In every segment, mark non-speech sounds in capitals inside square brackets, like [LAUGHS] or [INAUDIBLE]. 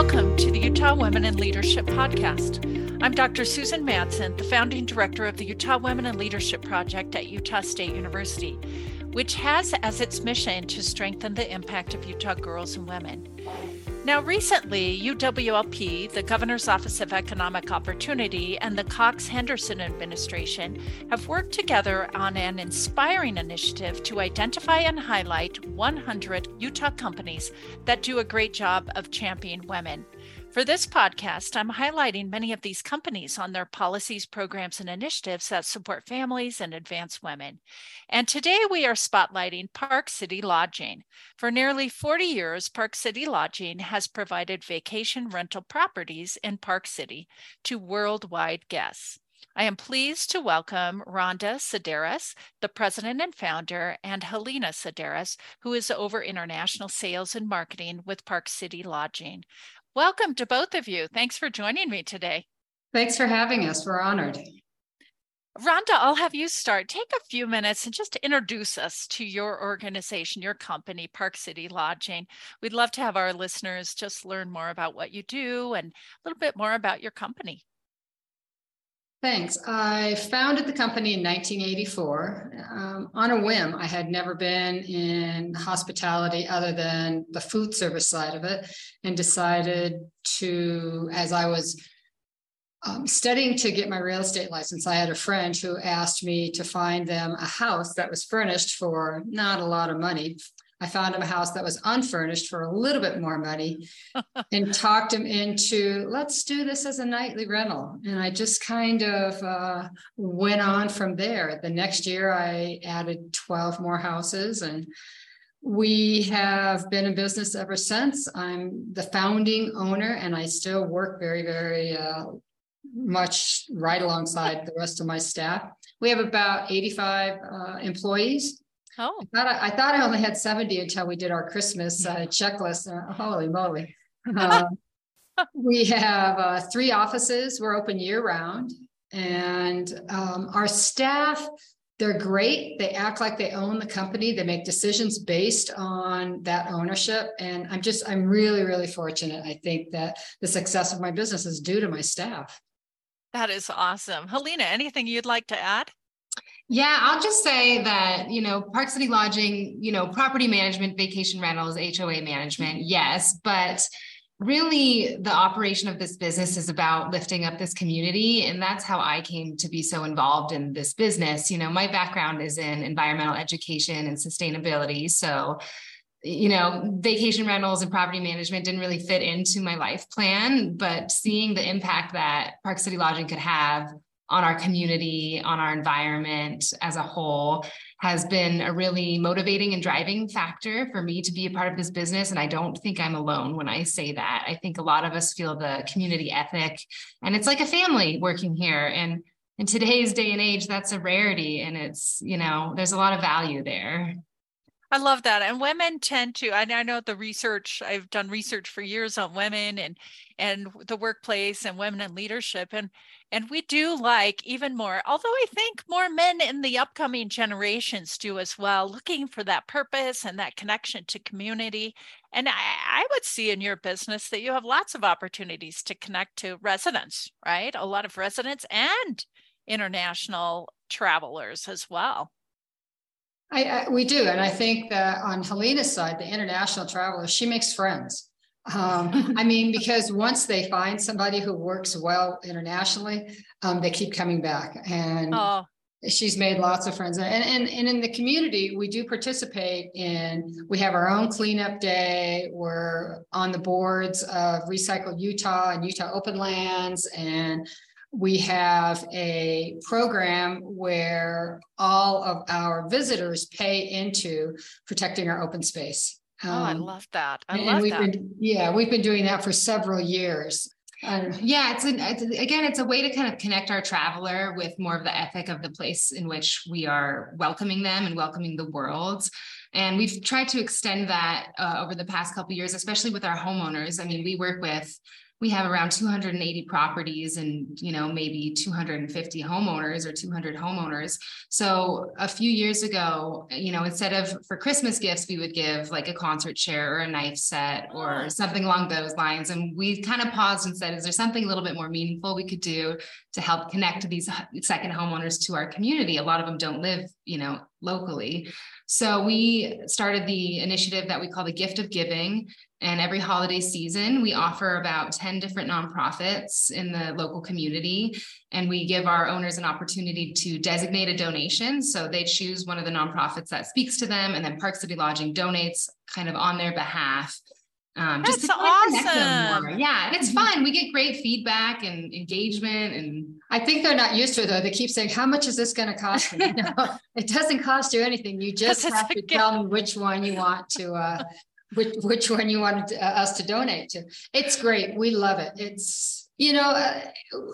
Welcome to the Utah Women in Leadership Podcast. I'm Dr. Susan Madsen, the founding director of the Utah Women in Leadership Project at Utah State University, which has as its mission to strengthen the impact of Utah girls and women. Now, recently, UWLP, the Governor's Office of Economic Opportunity, and the Cox Henderson administration have worked together on an inspiring initiative to identify and highlight 100 Utah companies that do a great job of championing women. For this podcast, I'm highlighting many of these companies on their policies, programs, and initiatives that support families and advance women. And today we are spotlighting Park City Lodging. For nearly 40 years, Park City Lodging has provided vacation rental properties in Park City to worldwide guests. I am pleased to welcome Rhonda Sideris, the president and founder, and Helena Sideris, who is over international sales and marketing with Park City Lodging. Welcome to both of you. Thanks for joining me today. Thanks for having us. We're honored. Rhonda, I'll have you start. Take a few minutes and just introduce us to your organization, your company, Park City Lodging. We'd love to have our listeners just learn more about what you do and a little bit more about your company. Thanks. I founded the company in 1984 um, on a whim. I had never been in hospitality other than the food service side of it, and decided to, as I was um, studying to get my real estate license, I had a friend who asked me to find them a house that was furnished for not a lot of money, I found him a house that was unfurnished for a little bit more money [LAUGHS] and talked him into let's do this as a nightly rental. And I just kind of uh, went on from there. The next year, I added 12 more houses and we have been in business ever since. I'm the founding owner and I still work very, very uh, much right alongside the rest of my staff. We have about 85 uh, employees Oh, I thought I, I, thought I only had 70 until we did our Christmas uh, checklist. Uh, holy moly. Uh, [LAUGHS] we have uh, three offices. We're open year round. And um, our staff, they're great. They act like they own the company. They make decisions based on that ownership. And I'm just, I'm really, really fortunate. I think that the success of my business is due to my staff. That is awesome. Helena, anything you'd like to add? Yeah, I'll just say that, you know, Park City Lodging, you know, property management, vacation rentals, HOA management, mm-hmm. yes, but really the operation of this business is about lifting up this community and that's how i came to be so involved in this business. You know my background is in environmental education and sustainability so you know vacation rentals and property management didn't really fit into my life plan but seeing the impact that park city lodging could have on our community, on our environment as a whole has been a really motivating and driving factor for me to be a part of this business. And I don't think I'm alone when I say that. I think a lot of us feel the community ethic and it's like a family working here. And in today's day and age, that's a rarity. And it's, you know, there's a lot of value there. I love that. And women tend to, I, I know the research, I've done research for years on women and and the workplace and women in leadership. And and we do like even more, although I think more men in the upcoming generations do as well, looking for that purpose and that connection to community. And I, I would see in your business that you have lots of opportunities to connect to residents, right? A lot of residents and international travelers as well. I, I, we do, and I think that on Helena's side, the international traveler, she makes friends. Um, I mean, [LAUGHS] because once they find somebody who works well internationally, um, they keep coming back, and oh. she's made lots of friends. And, and and in the community, we do participate in. We have our own cleanup day. We're on the boards of Recycle Utah and Utah Open Lands, and we have a program where all of our visitors pay into protecting our open space. Um, oh, I um, love that. I love we've that. Been, yeah, we've been doing that for several years. Um, yeah, it's, an, it's again, it's a way to kind of connect our traveler with more of the ethic of the place in which we are welcoming them and welcoming the world. And we've tried to extend that uh, over the past couple years, especially with our homeowners. I mean, we work with we have around 280 properties and you know maybe 250 homeowners or 200 homeowners. So a few years ago you know instead of for christmas gifts we would give like a concert chair or a knife set or ah. something along those lines. And we kind of paused and said is there something a little bit more meaningful we could do to help connect these second homeowners to our community? A lot of them don't live you know locally so we started the initiative that we call the gift of giving and every holiday season, we offer about 10 different nonprofits in the local community. And we give our owners an opportunity to designate a donation. So they choose one of the nonprofits that speaks to them, and then Park City Lodging donates kind of on their behalf. Um, That's just to awesome. Yeah, and it's fun. We get great feedback and engagement, and I think they're not used to it though. They keep saying, "How much is this going to cost me?" [LAUGHS] no, it doesn't cost you anything. You just have to tell me which one you want to uh, which, which one you wanted to, uh, us to donate to. It's great. We love it. It's, you know, uh,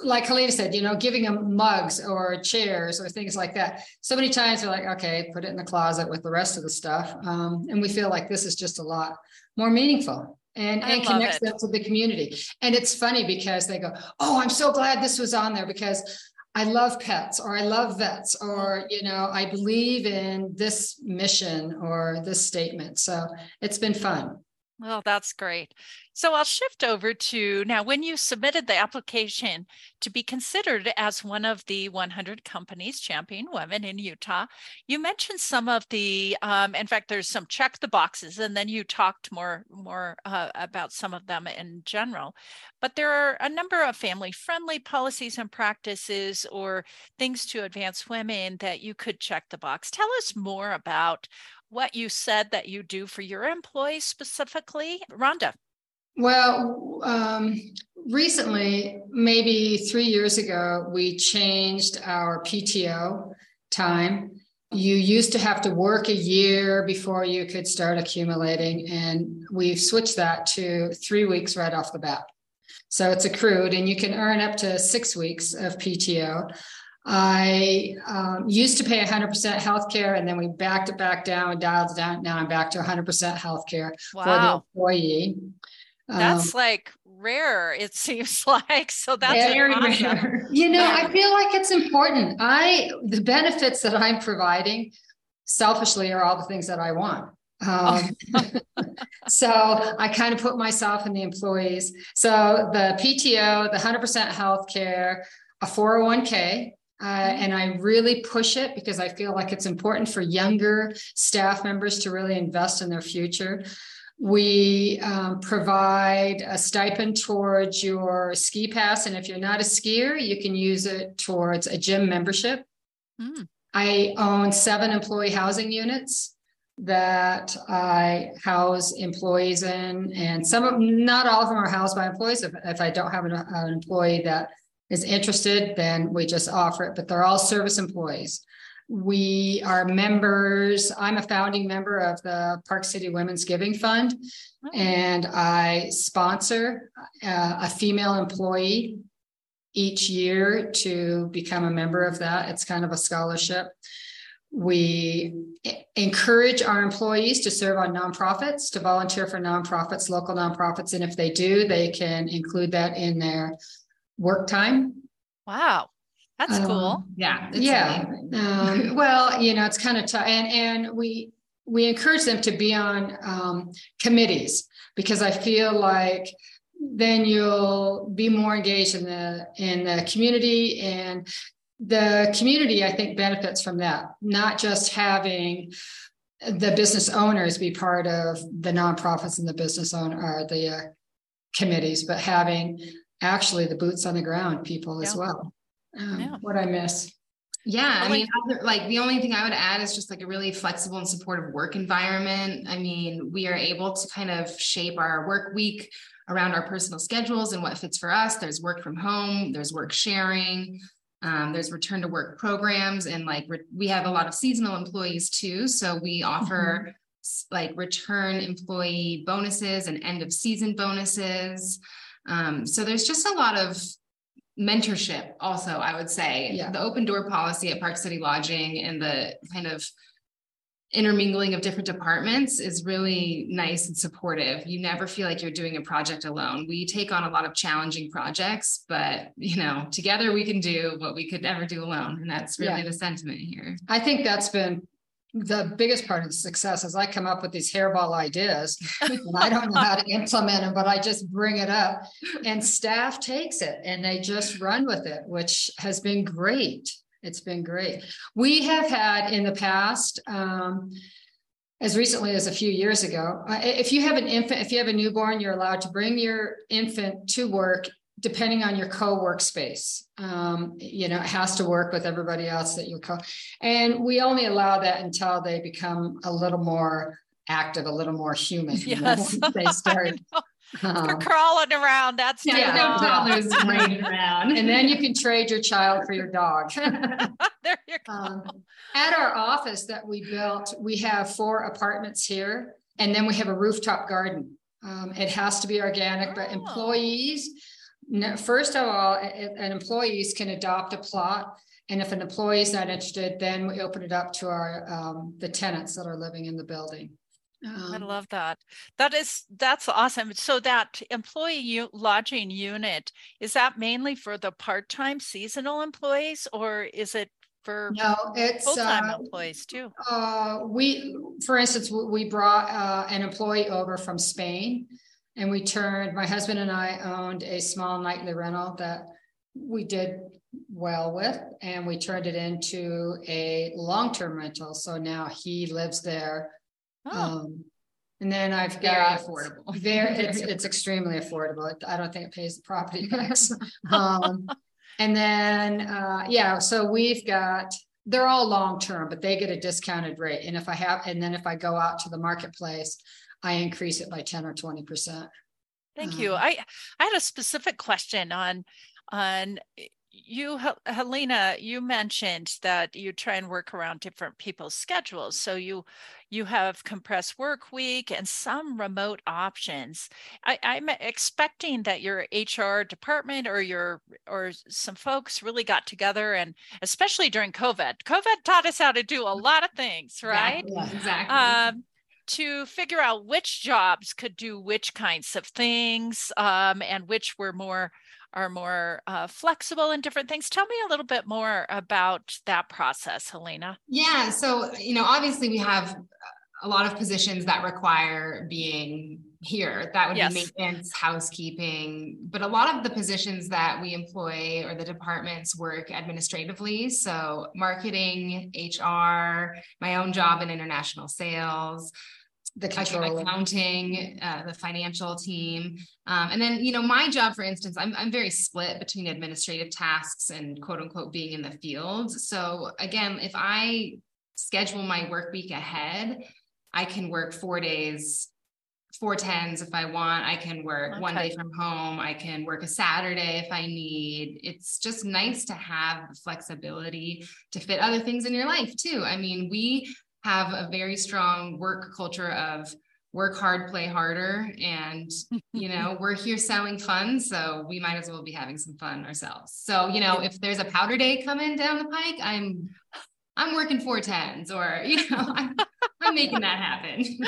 like Helena said, you know, giving them mugs or chairs or things like that. So many times we're like, okay, put it in the closet with the rest of the stuff. Um, and we feel like this is just a lot more meaningful and, and connects it. them to the community. And it's funny because they go, oh, I'm so glad this was on there because I love pets or I love vets or, you know, I believe in this mission or this statement. So it's been fun. Well, that's great. So I'll shift over to now when you submitted the application to be considered as one of the 100 companies champion women in Utah, you mentioned some of the, um, in fact, there's some check the boxes, and then you talked more more uh, about some of them in general. But there are a number of family friendly policies and practices or things to advance women that you could check the box. Tell us more about what you said that you do for your employees specifically. Rhonda. Well, um, recently, maybe three years ago, we changed our PTO time. You used to have to work a year before you could start accumulating, and we've switched that to three weeks right off the bat. So it's accrued, and you can earn up to six weeks of PTO. I um, used to pay 100% healthcare, and then we backed it back down and dialed it down. Now I'm back to 100% healthcare wow. for the employee. That's um, like rare, it [LAUGHS] seems like. So that's very awesome. rare. You know, I feel like it's important. I the benefits that I'm providing, selfishly, are all the things that I want. Um, [LAUGHS] [LAUGHS] so I kind of put myself in the employees. So the PTO, the 100% healthcare, a 401k, uh, and I really push it because I feel like it's important for younger staff members to really invest in their future. We um, provide a stipend towards your ski pass. And if you're not a skier, you can use it towards a gym membership. Mm. I own seven employee housing units that I house employees in. And some of not all of them are housed by employees. If, if I don't have an, an employee that is interested, then we just offer it, but they're all service employees. We are members. I'm a founding member of the Park City Women's Giving Fund, oh. and I sponsor uh, a female employee each year to become a member of that. It's kind of a scholarship. We encourage our employees to serve on nonprofits, to volunteer for nonprofits, local nonprofits. And if they do, they can include that in their work time. Wow. That's um, cool. Yeah. Yeah. Um, [LAUGHS] well, you know, it's kind of tough. And, and we, we encourage them to be on um, committees because I feel like then you'll be more engaged in the in the community and the community I think benefits from that not just having the business owners be part of the nonprofits and the business owner or the uh, committees but having actually the boots on the ground people yeah. as well. Um, yeah. What I miss. Yeah, I mean, like the only thing I would add is just like a really flexible and supportive work environment. I mean, we are able to kind of shape our work week around our personal schedules and what fits for us. There's work from home, there's work sharing, um, there's return to work programs, and like re- we have a lot of seasonal employees too. So we offer mm-hmm. like return employee bonuses and end of season bonuses. Um, so there's just a lot of mentorship also i would say yeah. the open door policy at park city lodging and the kind of intermingling of different departments is really nice and supportive. You never feel like you're doing a project alone. We take on a lot of challenging projects, but you know, together we can do what we could never do alone. And that's really yeah. the sentiment here. I think that's been the biggest part of success is I come up with these hairball ideas and I don't know how to implement them, but I just bring it up and staff takes it and they just run with it, which has been great. It's been great. We have had in the past, um, as recently as a few years ago, uh, if you have an infant, if you have a newborn, you're allowed to bring your infant to work depending on your co-workspace. Um, you know, it has to work with everybody else that you co. And we only allow that until they become a little more active, a little more human. Yes. they [LAUGHS] start um, They're crawling around. That's yeah, no toddlers running around. [LAUGHS] And then you can trade your child for your dog. [LAUGHS] there you go. Um, at our office that we built, we have four apartments here, and then we have a rooftop garden. Um, it has to be organic, oh. but employees, first of all, an employees can adopt a plot. And if an employee is not interested, then we open it up to our um, the tenants that are living in the building. Um, I love that. That is that's awesome. So that employee u- lodging unit is that mainly for the part-time seasonal employees, or is it for no? It's full-time uh, employees too. Uh, we, for instance, we brought uh, an employee over from Spain, and we turned. My husband and I owned a small nightly rental that we did well with, and we turned it into a long-term rental. So now he lives there Oh. Um, and then I've got very affordable. Very, [LAUGHS] it's, it's extremely affordable. I don't think it pays the property [LAUGHS] tax. um, and then, uh, yeah, so we've got, they're all long term, but they get a discounted rate. And if I have, and then if I go out to the marketplace, I increase it by 10 or 20%. Thank you. Um, I I had a specific question on on you helena you mentioned that you try and work around different people's schedules so you you have compressed work week and some remote options I, i'm expecting that your hr department or your or some folks really got together and especially during covid covid taught us how to do a lot of things right yeah, exactly um, to figure out which jobs could do which kinds of things um, and which were more are more uh, flexible in different things. Tell me a little bit more about that process, Helena. Yeah. So, you know, obviously we have a lot of positions that require being here. That would yes. be maintenance, housekeeping, but a lot of the positions that we employ or the departments work administratively. So, marketing, HR, my own job in international sales, the control accounting, uh, the financial team. Um, and then, you know, my job, for instance, I'm, I'm very split between administrative tasks and quote unquote being in the field. So again, if I schedule my work week ahead, I can work four days, four tens if I want. I can work okay. one day from home. I can work a Saturday if I need. It's just nice to have the flexibility to fit other things in your life too. I mean, we have a very strong work culture of work hard, play harder. And, [LAUGHS] you know, we're here selling fun. So we might as well be having some fun ourselves. So, you know, if there's a powder day coming down the pike, I'm I'm working four tens or, you know, [LAUGHS] I'm, I'm making that happen.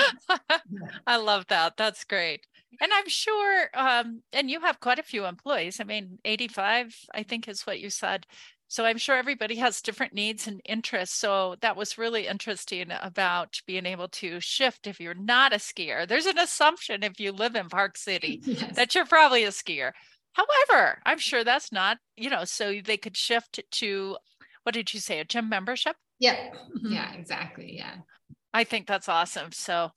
[LAUGHS] I love that. That's great. And I'm sure, um, and you have quite a few employees. I mean, 85, I think is what you said. So I'm sure everybody has different needs and interests. So that was really interesting about being able to shift if you're not a skier. There's an assumption if you live in Park City [LAUGHS] yes. that you're probably a skier. However, I'm sure that's not, you know, so they could shift to what did you say, a gym membership? Yeah. Mm-hmm. Yeah, exactly. Yeah. I think that's awesome. So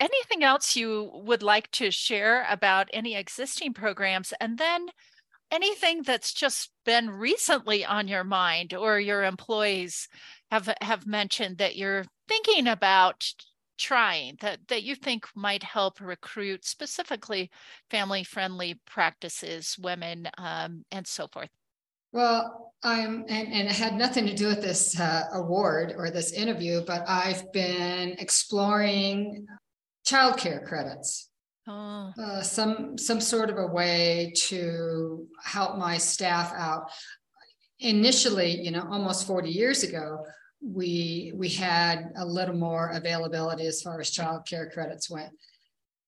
anything else you would like to share about any existing programs? And then anything that's just been recently on your mind or your employees have have mentioned that you're thinking about trying that that you think might help recruit specifically family friendly practices women um, and so forth well i'm and, and it had nothing to do with this uh, award or this interview but i've been exploring childcare credits Oh. Uh, some some sort of a way to help my staff out. Initially, you know, almost 40 years ago, we we had a little more availability as far as child care credits went.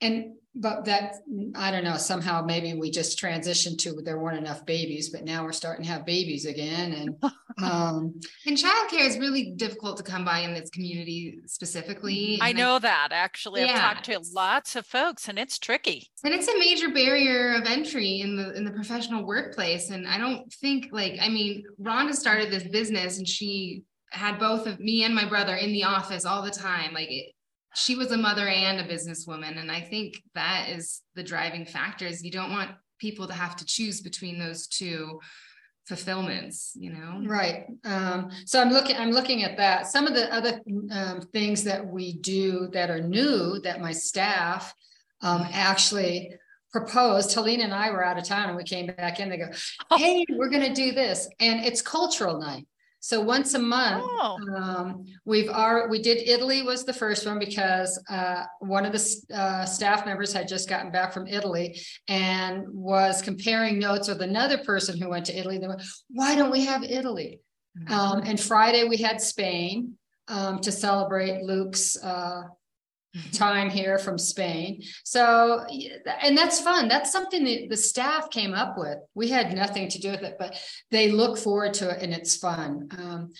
And but that I don't know, somehow maybe we just transitioned to there weren't enough babies, but now we're starting to have babies again. And [LAUGHS] um and childcare is really difficult to come by in this community specifically. I know I, that actually. Yeah. I've talked to lots of folks and it's tricky. And it's a major barrier of entry in the in the professional workplace. And I don't think like I mean, Rhonda started this business and she had both of me and my brother in the office all the time. Like it, she was a mother and a businesswoman. And I think that is the driving factor is you don't want people to have to choose between those two fulfillments you know? Right um, so i'm looking i'm looking at that. Some of the other um, things that we do that are new that my staff um, actually proposed helena and i were out of town and we came back in they go hey we're going to do this and it's cultural night so once a month, oh. um, we've our we did Italy was the first one because uh, one of the uh, staff members had just gotten back from Italy and was comparing notes with another person who went to Italy. They went, "Why don't we have Italy?" Mm-hmm. Um, and Friday we had Spain um, to celebrate Luke's uh, [LAUGHS] time here from Spain. So, and that's fun. That's something that the staff came up with. We had nothing to do with it, but they look forward to it and it's fun. Um,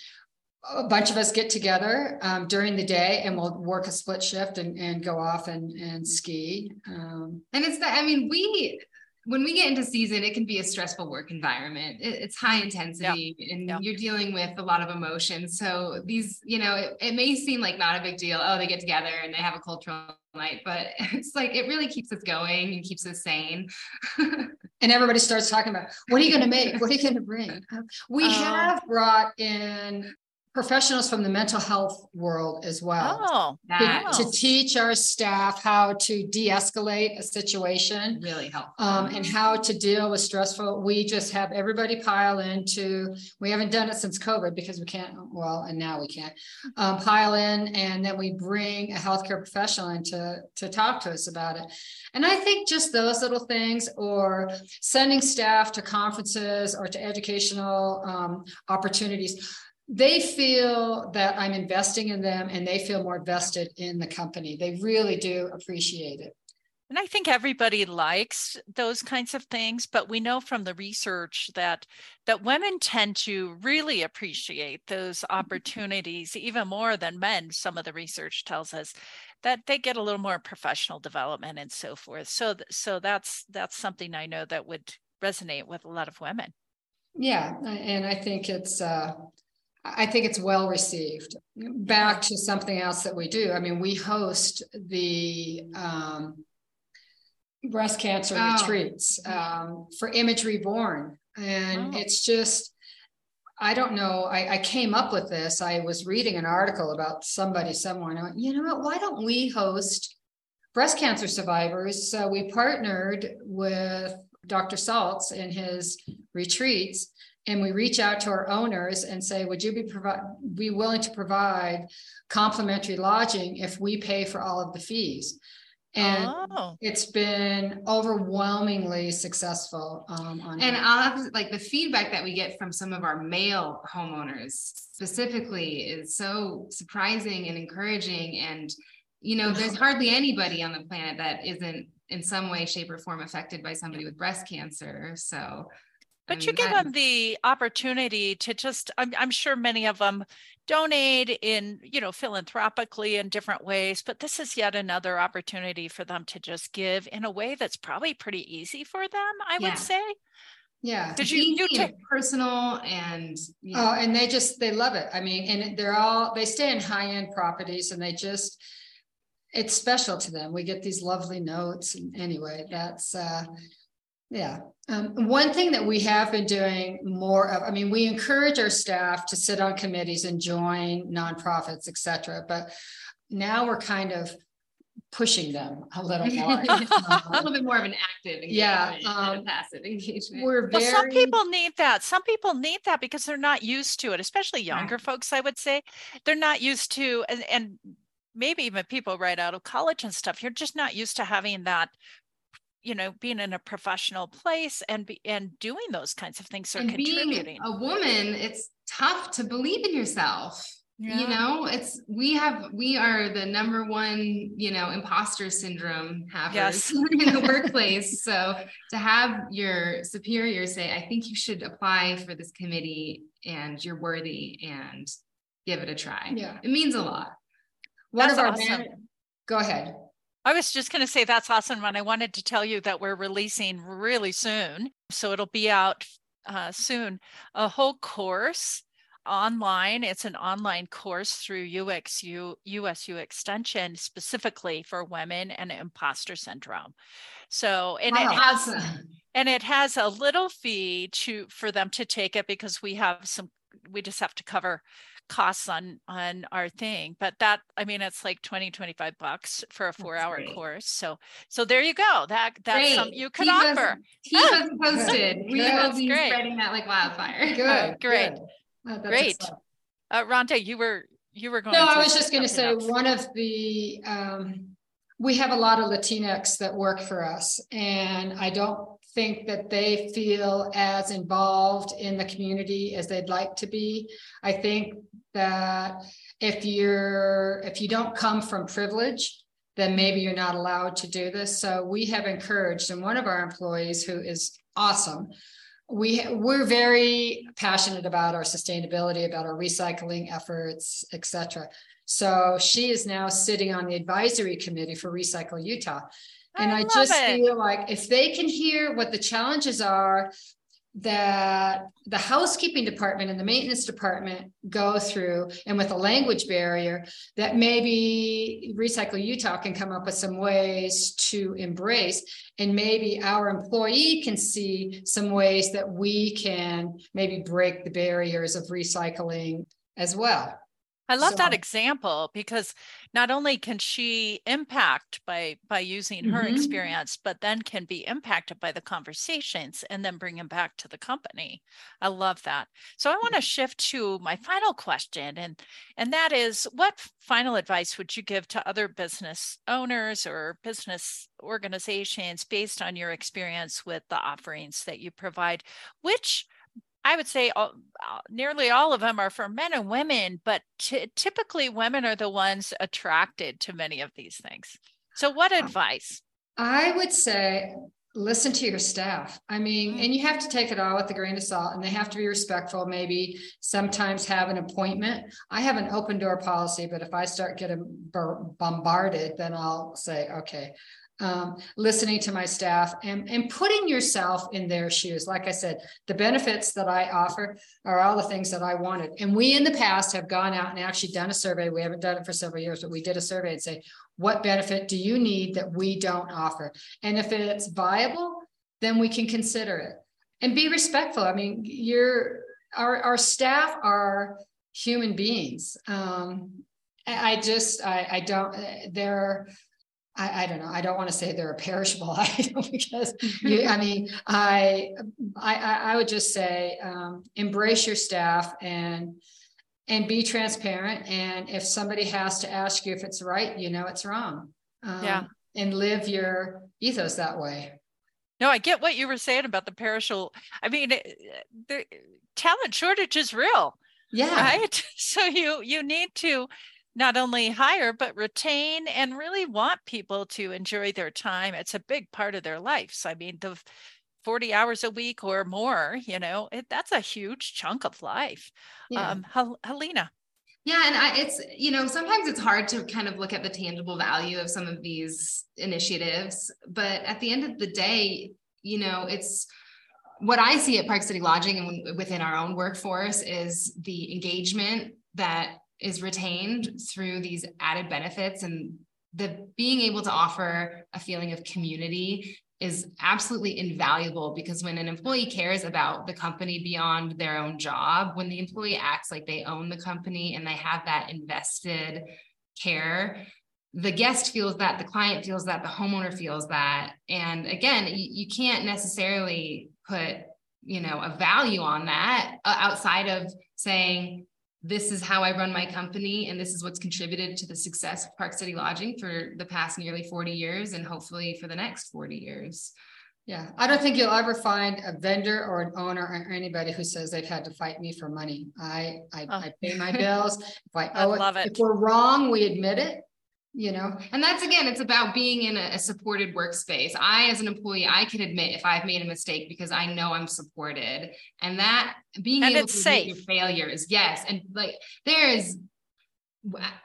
a bunch of us get together um, during the day and we'll work a split shift and, and go off and, and ski. Um, and it's that, I mean, we, when we get into season, it can be a stressful work environment. It, it's high intensity and you're dealing with a lot of emotions. So these, you know, it, it, may seem like not a big deal. Oh, they get together and they have a cultural night, but [LAUGHS] it's like it really keeps us going and keeps us sane. [LAUGHS] and everybody starts talking about what are you going to make? What are you going to bring? [LAUGHS] We um, have brought in professionals from the mental health world as well. Oh, to, to, teach our staff how to de-escalate a situation really help. um, and how to deal with stressful we just have everybody pile into we haven't done it since covid because we can't well and now we can't um, pile in and then we bring a healthcare professional in to, to talk to us about it. And i think just those little things or sending staff to conferences or to educational um, opportunities they feel that I'm investing in them and they feel more vested in the company. They really do appreciate it. And I think everybody likes those kinds of things, but we know from the research that that women tend to really appreciate those opportunities even more than men. Some of the research tells us that they get a little more professional development and so forth. So so that's that's something I know that would resonate with a lot of women. Yeah, and I think it's uh I think it's well received. Back to something else that we do. I mean, we host the um, breast cancer oh. retreats um, for Image Reborn. And oh. it's just, I don't know. I, I, came up with this. I was reading an article about somebody somewhere, and I went, you know what? Why don't we host breast cancer survivors? So we partnered with Dr. Saltz in his retreats and we reach out to our owners and say, would you be provide be willing to provide complimentary lodging if we pay for all of the fees? And oh. it's been overwhelmingly successful. Um, and I'll like the feedback that we get from some of our male homeowners specifically is so surprising and encouraging. And you know, there's [LAUGHS] hardly anybody on the planet that isn't in some way, shape, or form affected by somebody with breast cancer. So but you give them the opportunity to just, I'm, I'm sure many of them donate in, you know, philanthropically in different ways, but this is yet another opportunity for them to just give in a way that's probably pretty easy for them, I yeah. would say. Yeah. Because you, you take personal and you know. oh, and they just they love it. I mean, and they're all they stay in high-end properties and they just it's special to them. We get these lovely notes. And anyway, that's uh yeah. Um, one thing that we have been doing more of, I mean, we encourage our staff to sit on committees and join nonprofits, et cetera. But now we're kind of pushing them a little [LAUGHS] more. a little bit more of an active yeah, um, passive engagement. We're very... Well, some people need that. Some people need that because they're not used to it, especially younger right. folks, I would say. They're not used to, and, and maybe even people right out of college and stuff, you're just not used to having that you know being in a professional place and be and doing those kinds of things are and contributing a woman it's tough to believe in yourself yeah. you know it's we have we are the number one you know imposter syndrome havers yes. [LAUGHS] in the [LAUGHS] workplace so to have your superior say i think you should apply for this committee and you're worthy and give it a try yeah it means a lot one that's of our awesome. man- go ahead I was just going to say that's awesome. And I wanted to tell you that we're releasing really soon. So it'll be out uh, soon a whole course online. It's an online course through UXU, USU Extension specifically for women and imposter syndrome. So, and wow, it has, awesome. and it has a little fee to for them to take it because we have some, we just have to cover costs on on our thing but that i mean it's like 20 25 bucks for a four that's hour great. course so so there you go that that's great. something you could keep offer us, keep us posted we will be great. spreading that like wildfire good [LAUGHS] great good. Oh, great. Uh, Rhonda, you were you were going. No, I was just going to say else. one of the um, we have a lot of Latinx that work for us, and I don't think that they feel as involved in the community as they'd like to be. I think that if you're if you don't come from privilege, then maybe you're not allowed to do this. So we have encouraged, and one of our employees who is awesome we we're very passionate about our sustainability about our recycling efforts etc so she is now sitting on the advisory committee for recycle utah and i, I just it. feel like if they can hear what the challenges are that the housekeeping department and the maintenance department go through and with a language barrier that maybe recycle utah can come up with some ways to embrace and maybe our employee can see some ways that we can maybe break the barriers of recycling as well I love so, that example because not only can she impact by by using her mm-hmm. experience, but then can be impacted by the conversations and then bring them back to the company. I love that. So I want to shift to my final question, and and that is, what final advice would you give to other business owners or business organizations based on your experience with the offerings that you provide? Which I would say all, uh, nearly all of them are for men and women, but t- typically women are the ones attracted to many of these things. So, what advice? I would say listen to your staff. I mean, mm. and you have to take it all with a grain of salt and they have to be respectful, maybe sometimes have an appointment. I have an open door policy, but if I start getting bombarded, then I'll say, okay, um, listening to my staff and, and putting yourself in their shoes. Like I said, the benefits that I offer are all the things that I wanted. And we in the past have gone out and actually done a survey. We haven't done it for several years, but we did a survey and say, what benefit do you need that we don't offer? And if it's viable, then we can consider it and be respectful. I mean, you're our, our staff are human beings. Um, I just, I, I don't, they're, I, I, don't know. I don't want to say they're a perishable [LAUGHS] item because you, I mean, I, I, I would just say um, embrace your staff and and be transparent. And if somebody has to ask you if it's right, you know it's wrong. Um, yeah. And live your ethos that way. No, I get what you were saying about the perishable. I mean, the talent shortage is real. Yeah. Right. [LAUGHS] So you you need to not only hire but retain and really want people to enjoy their time. It's a big part of their lives. I mean the 40 hours a week or more you know it, that's a huge chunk of life. Yeah. um Hel- helena. Yeah and I, it's you know sometimes it's hard to kind of look at the tangible value of some of these initiatives but at the end of the day you know it's what i see at park city lodging and within our own workforce is the engagement that is retained through these added benefits and the being able to offer a feeling of community is absolutely invaluable because when an employee cares about the company beyond their own job, when the employee acts like they own the company and they have that invested care, the guest feels that, the client feels that, the homeowner feels that. And again, you, you can't necessarily put, you know, a value on that uh, outside of saying, this is how I run my company, and this is what's contributed to the success of Park City Lodging for the past nearly 40 years, and hopefully for the next 40 years. Yeah, I don't think you'll ever find a vendor or an owner or anybody who says they've had to fight me for money. I I, oh. I pay my bills. If I [LAUGHS] owe I it, it, if we're wrong, we admit it. You know, and that's again, it's about being in a, a supported workspace. I, as an employee, I can admit if I've made a mistake because I know I'm supported, and that being and able to safe. admit your failures, yes, and like there is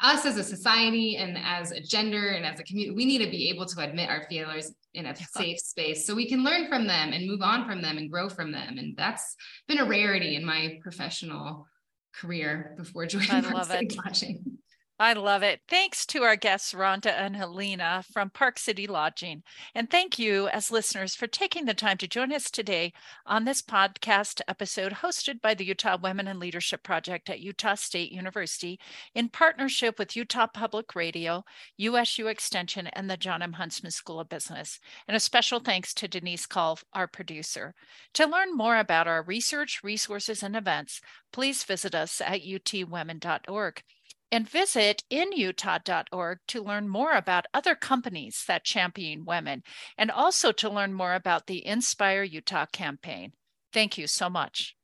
us as a society and as a gender and as a community, we need to be able to admit our failures in a safe space so we can learn from them and move on from them and grow from them. And that's been a rarity in my professional career before joining I [LAUGHS] love it. Watching. I love it. Thanks to our guests, Rhonda and Helena from Park City Lodging. And thank you, as listeners, for taking the time to join us today on this podcast episode hosted by the Utah Women in Leadership Project at Utah State University in partnership with Utah Public Radio, USU Extension, and the Jon M. Huntsman School of Business. And a special thanks to Denise Call, our producer. To learn more about our research, resources, and events, please visit us at utwomen.org and visit inutah.org to learn more about other companies that champion women and also to learn more about the Inspire Utah campaign. Thank you so much.